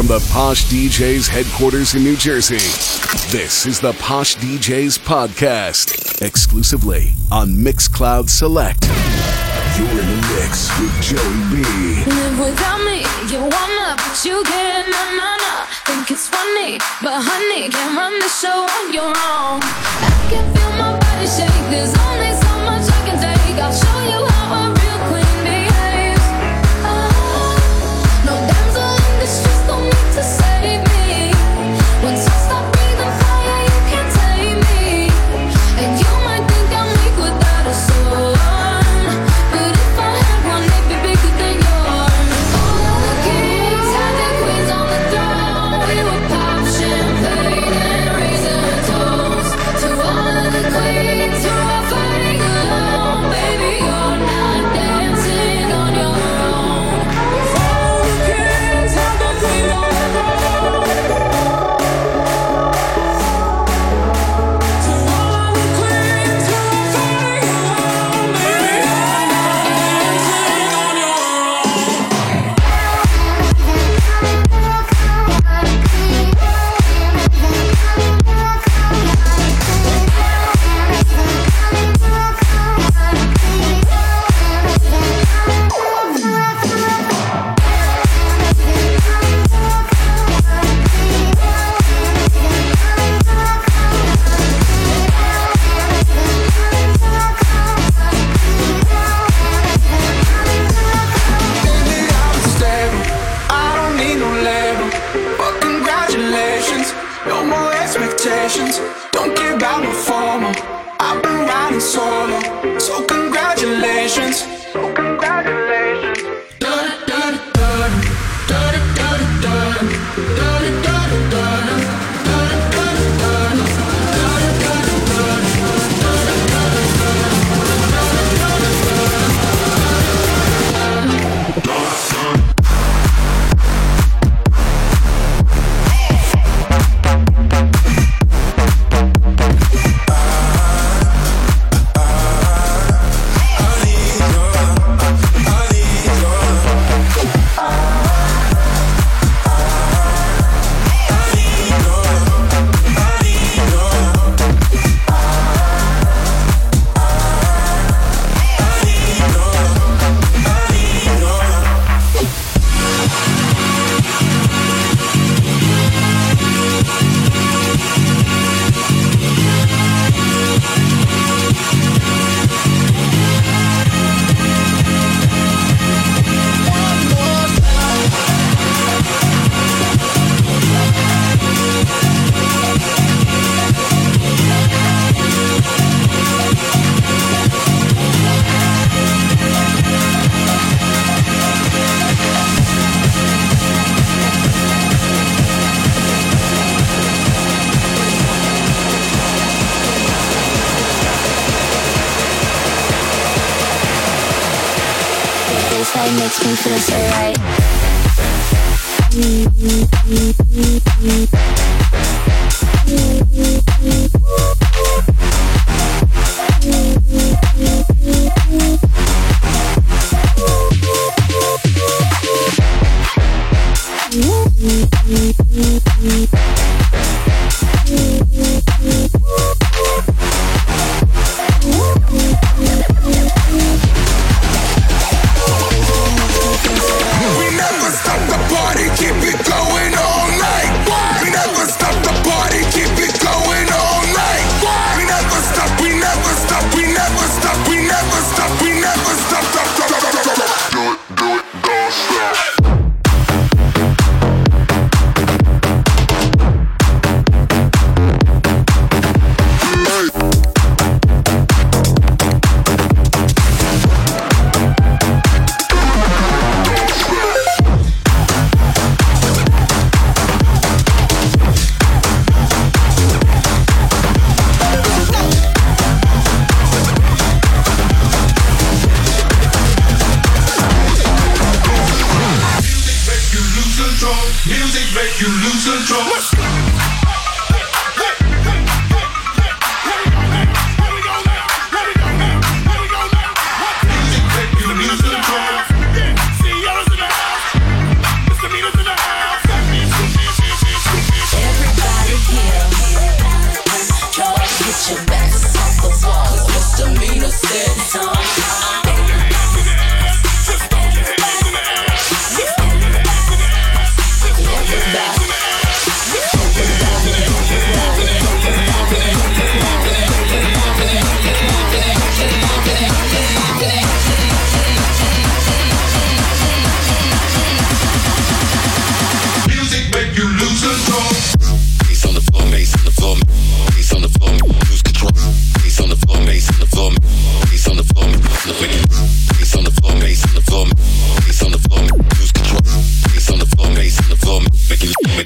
From the Posh DJs headquarters in New Jersey, this is the Posh DJs podcast, exclusively on Mixcloud Select. You're in the mix with Joey B. Live without me, you wanna, but you get it, na na na. Think it's funny, but honey, can't run the show on your own. I can feel my body shake. There's only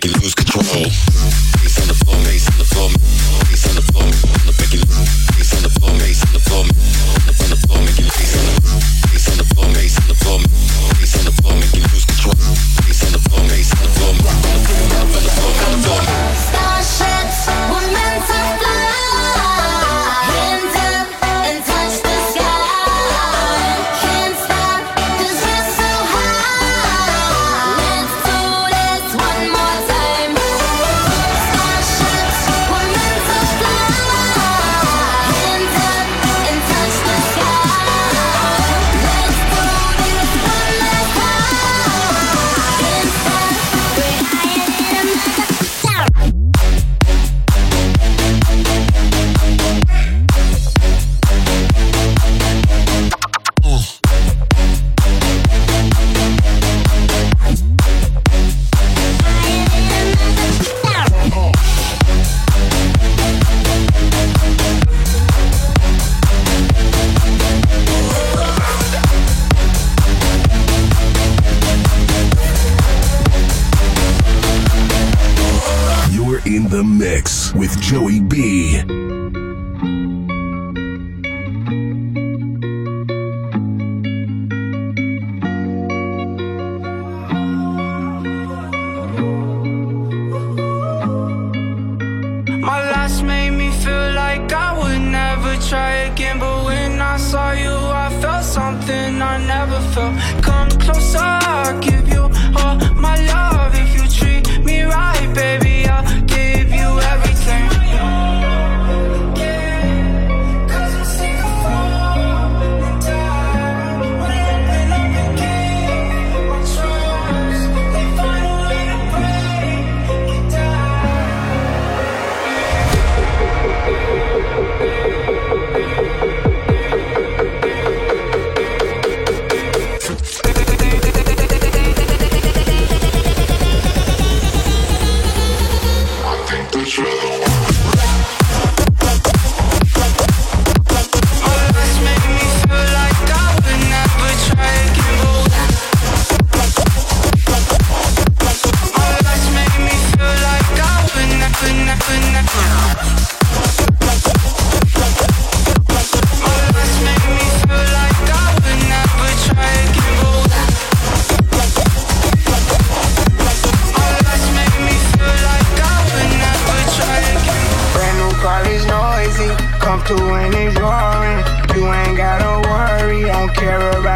lose control. On the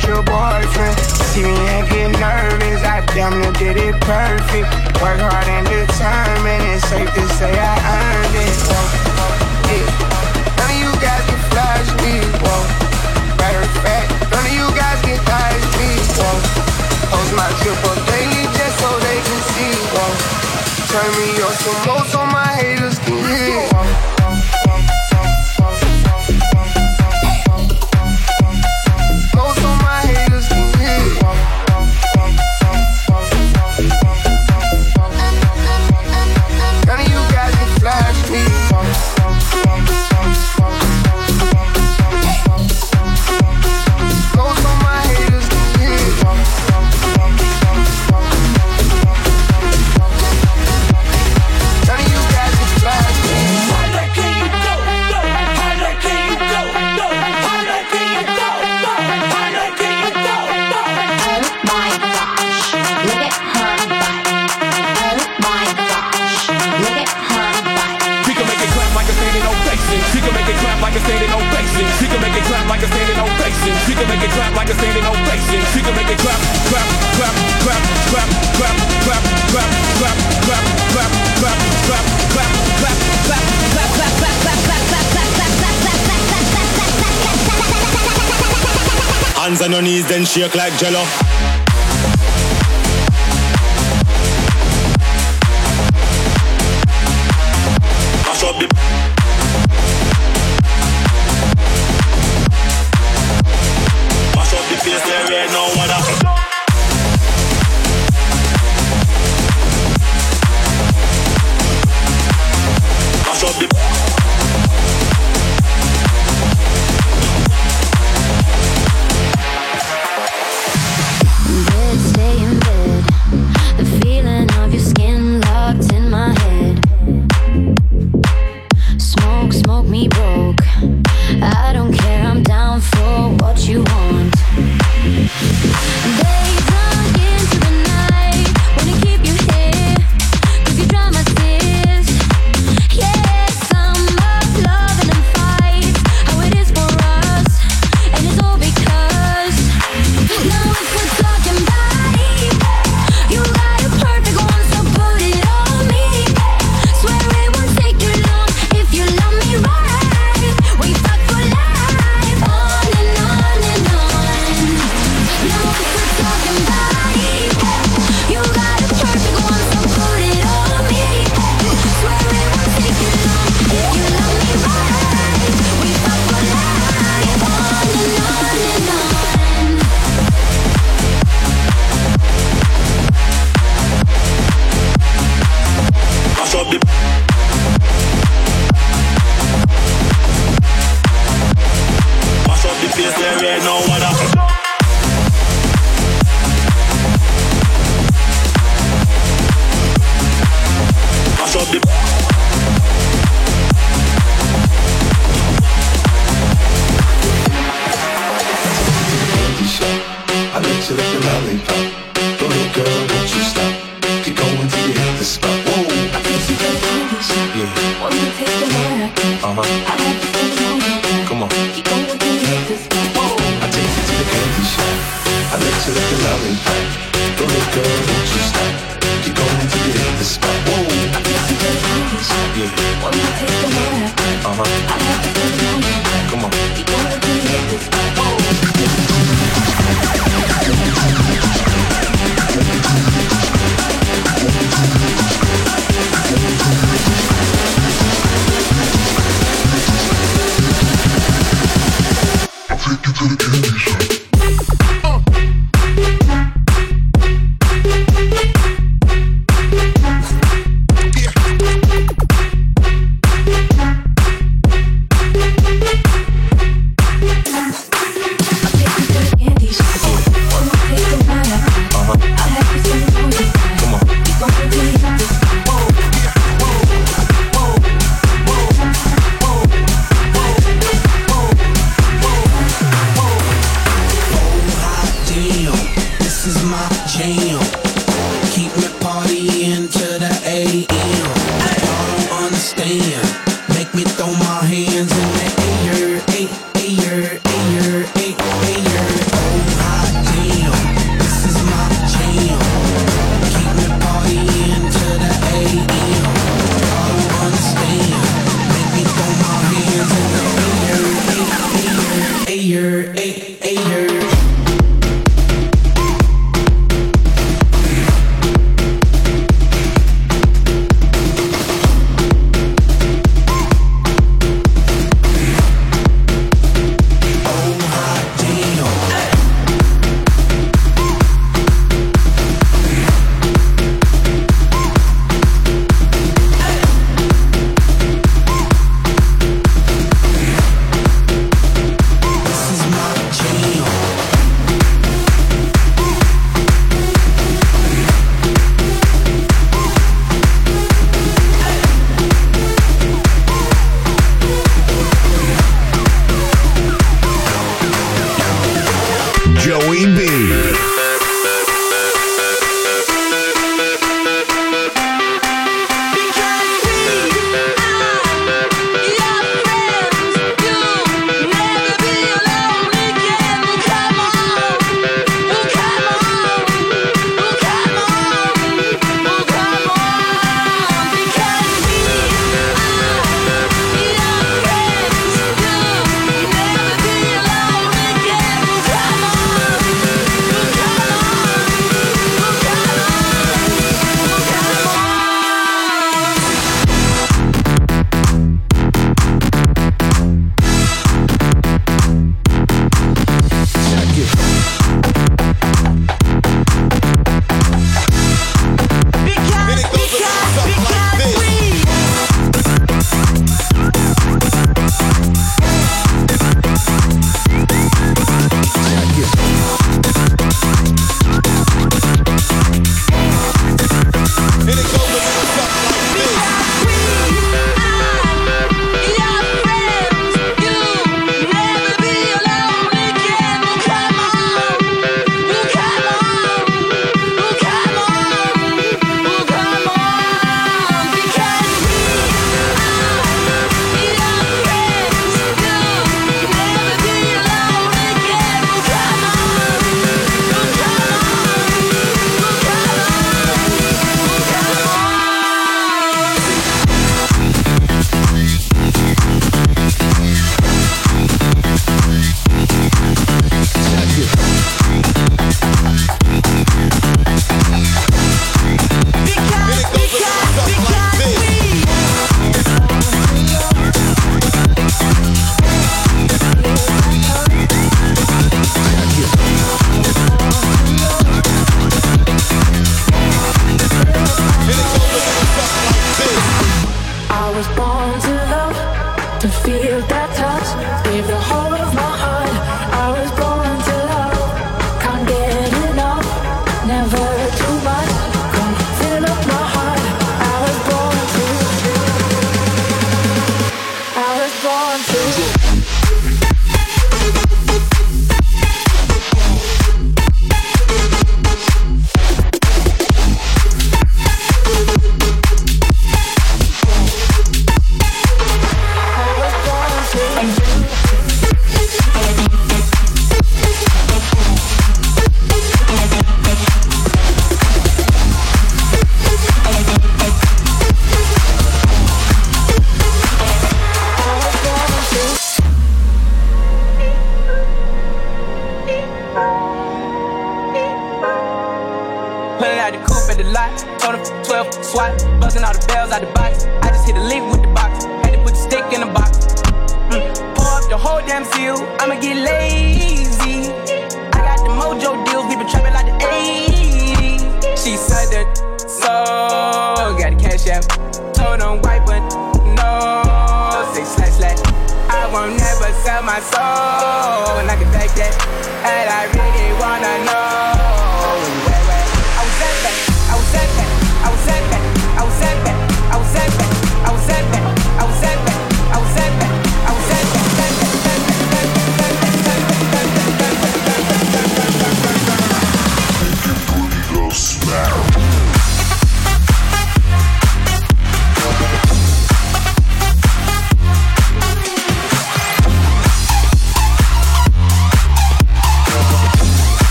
not your boyfriend. See me and get nervous, I damn near did it perfect. Work hard and determined, it's safe to say I earned it. Whoa, yeah. None of you guys can flash me, whoa. Matter of fact, none of you guys can touch me, whoa. Post my triple daily just so they can see, whoa. Turn me on to more, some hands on her knees, then shake like jello. Mash up the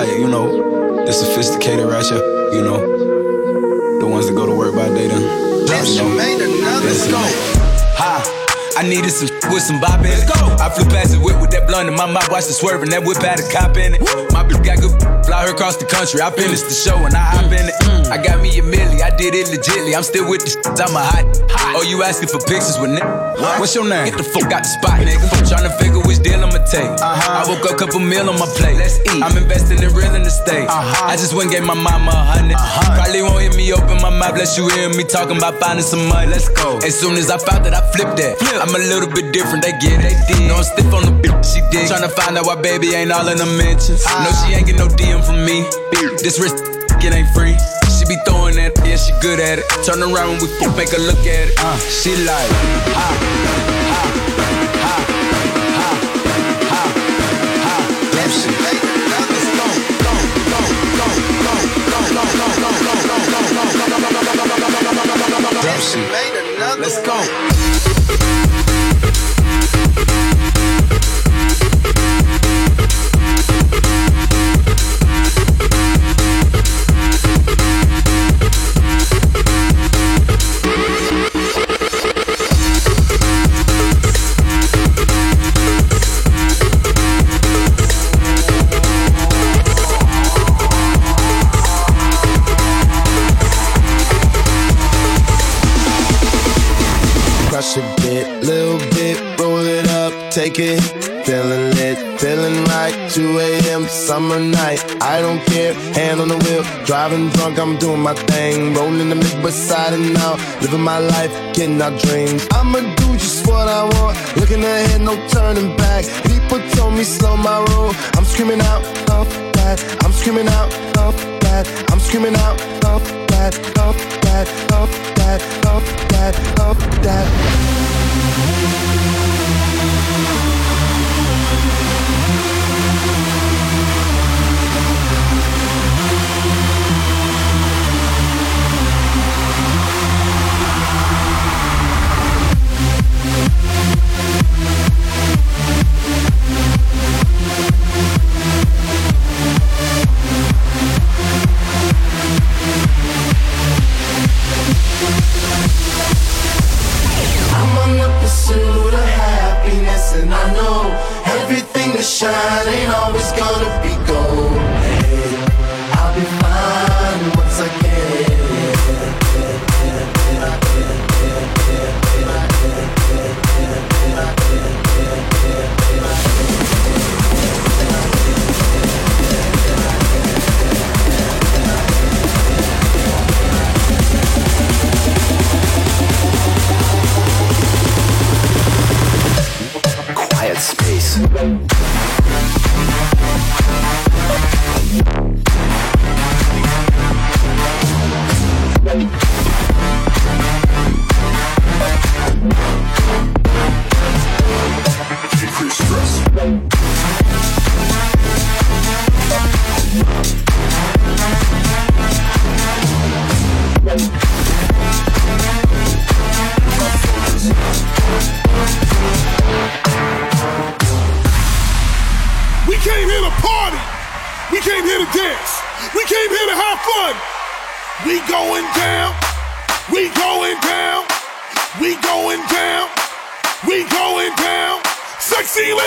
like, you know, the sophisticated ratchet, you know, the ones that go to work by day then. You another Let's go. Ha! I needed some with some bop in it. I flew past the whip with that blunt in my mouth, watched it swerving. That whip had a cop in it. My bitch got good, fly her across the country. I finished the show and I hop in it. I got me a milli, I did it legitly. I'm still with the shit, I'm a hot. Oh, you asking for pictures with nigga? What's your name? Get the fuck out the spot, nigga. Tryna figure which deal I'ma take. Uh-huh. I woke up, a couple meal on my plate. Let's eat. I'm investing in real estate. Uh-huh. I just went and gave my mama a 100 uh-huh. Probably won't hear me open my mouth, bless you hear me talking about finding some money. Let's go. As soon as I found that, I flipped that. Flip. I'm a little bit different, they get it. No, I'm stiff on the bitch, she dig. Tryna find out why baby ain't all in the mentions. No, she ain't get no DM from me. This wrist, it ain't free. Be throwing that, yeah, she good at it. Turn around we fuck, make her look at it. Uh, she like, ha, ha, ha, ha, ha, ha. Damn shit. Let's go, go, go, go, go, go, go, go, go, go, go, go, go, go, go, go, go, go, go, go. Damn shit. Let's go. Our dreams. I'ma do just what I want. Looking ahead, no turning back.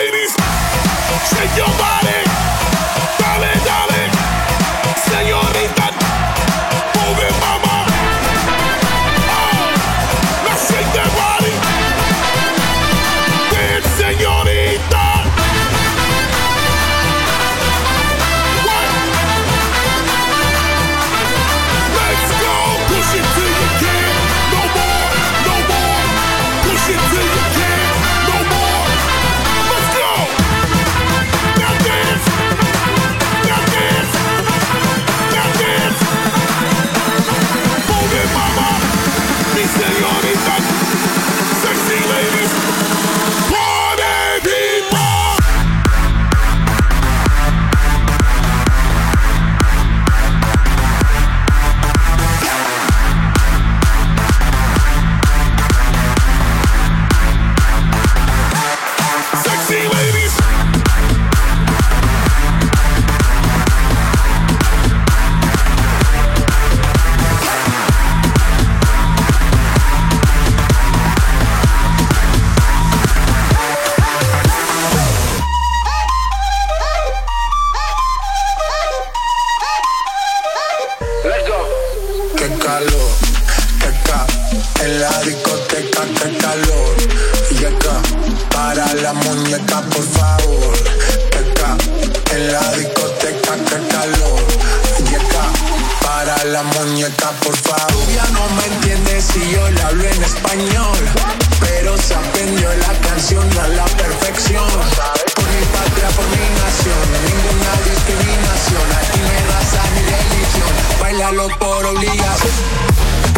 ladies. Shake your body. calor. Y acá, para la muñeca, por favor. Acá, en la discoteca, que calor. Y acá, para la muñeca, por favor. Ya no me entiendes si yo le hablo en español. Pero se aprendió la canción a la perfección. Por mi patria, por mi nación, ninguna discriminación. Aquí me das a mi religión, bailalo por obligación.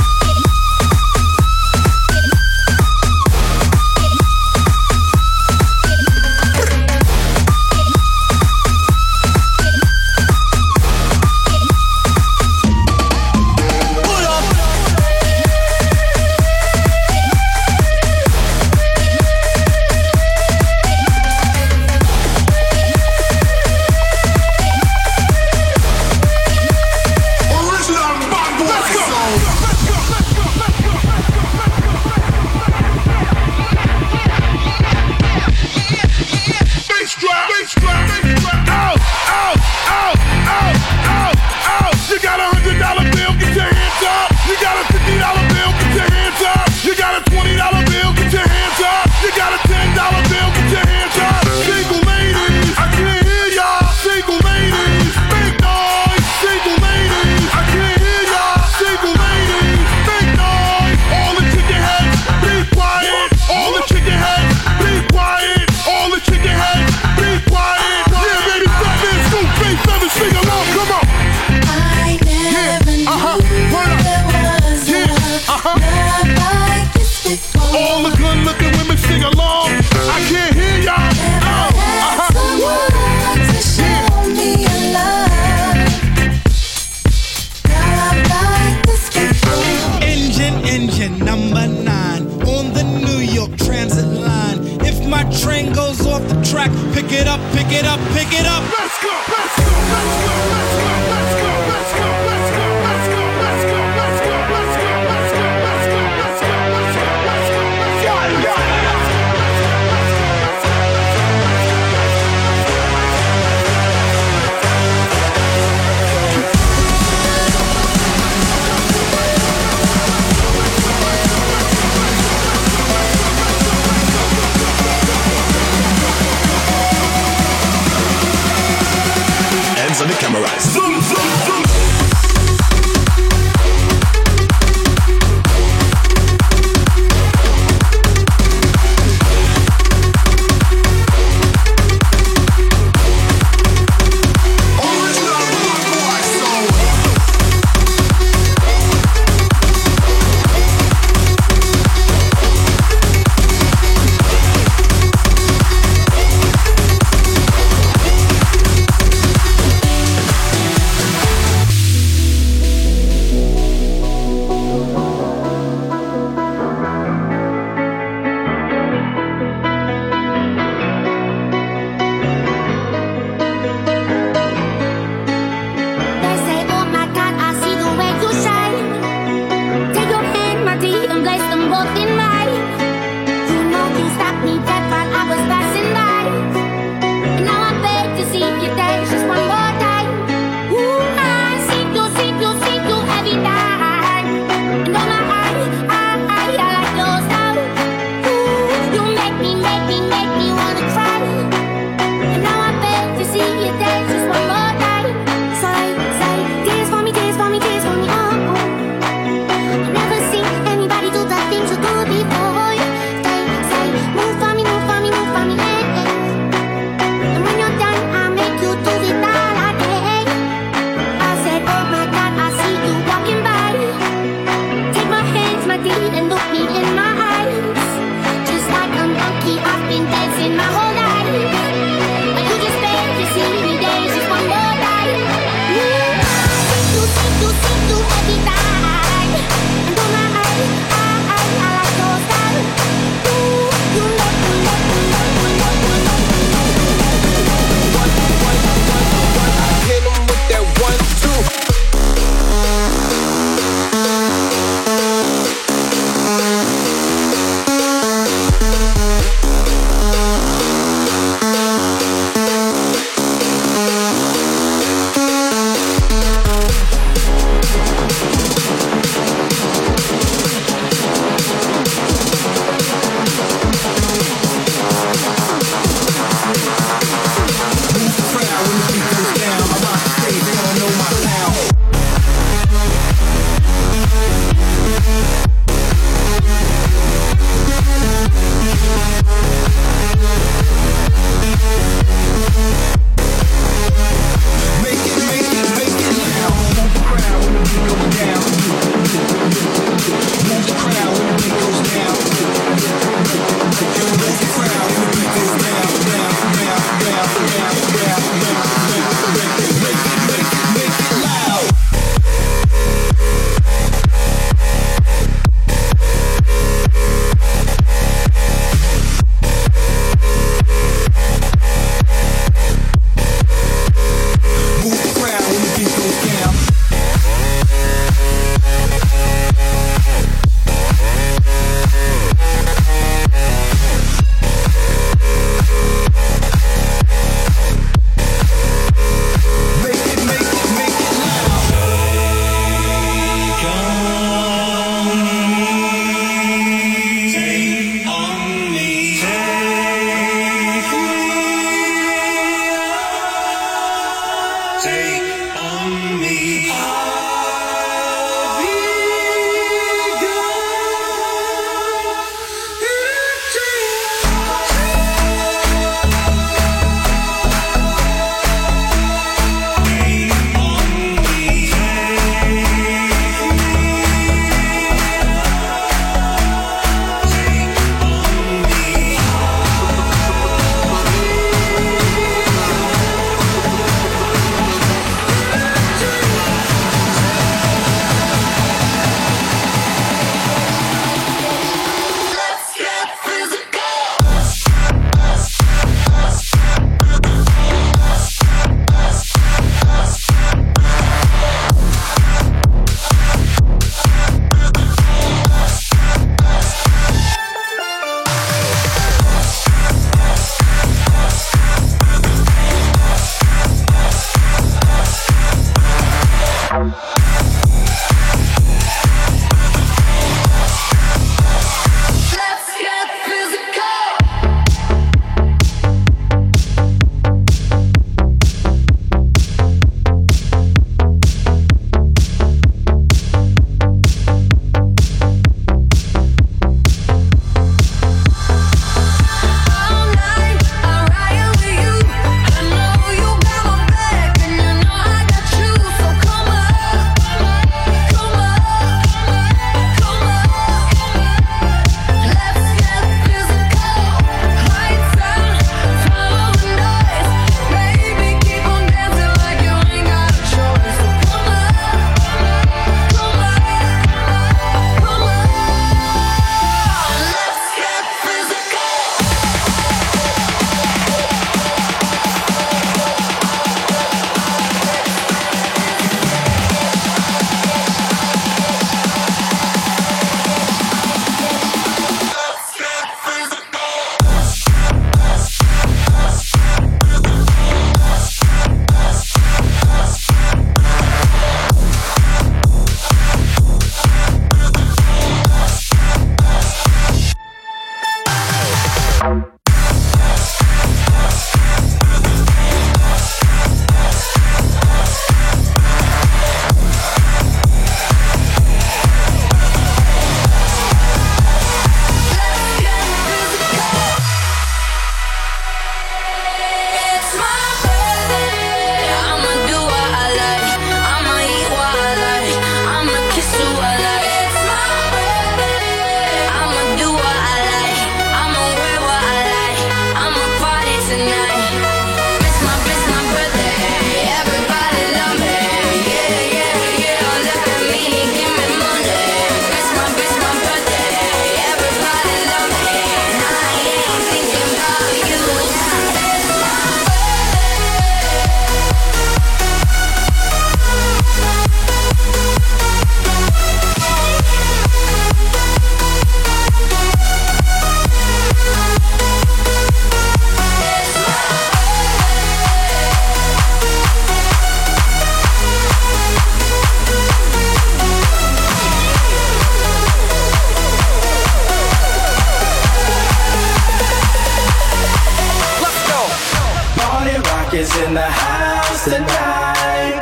is in the house tonight.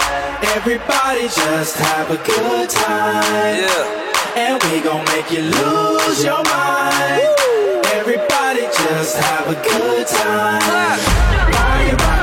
Everybody just have a good time. Yeah. And we gon' make you lose your mind. Woo. Everybody just have a good time. Party rock.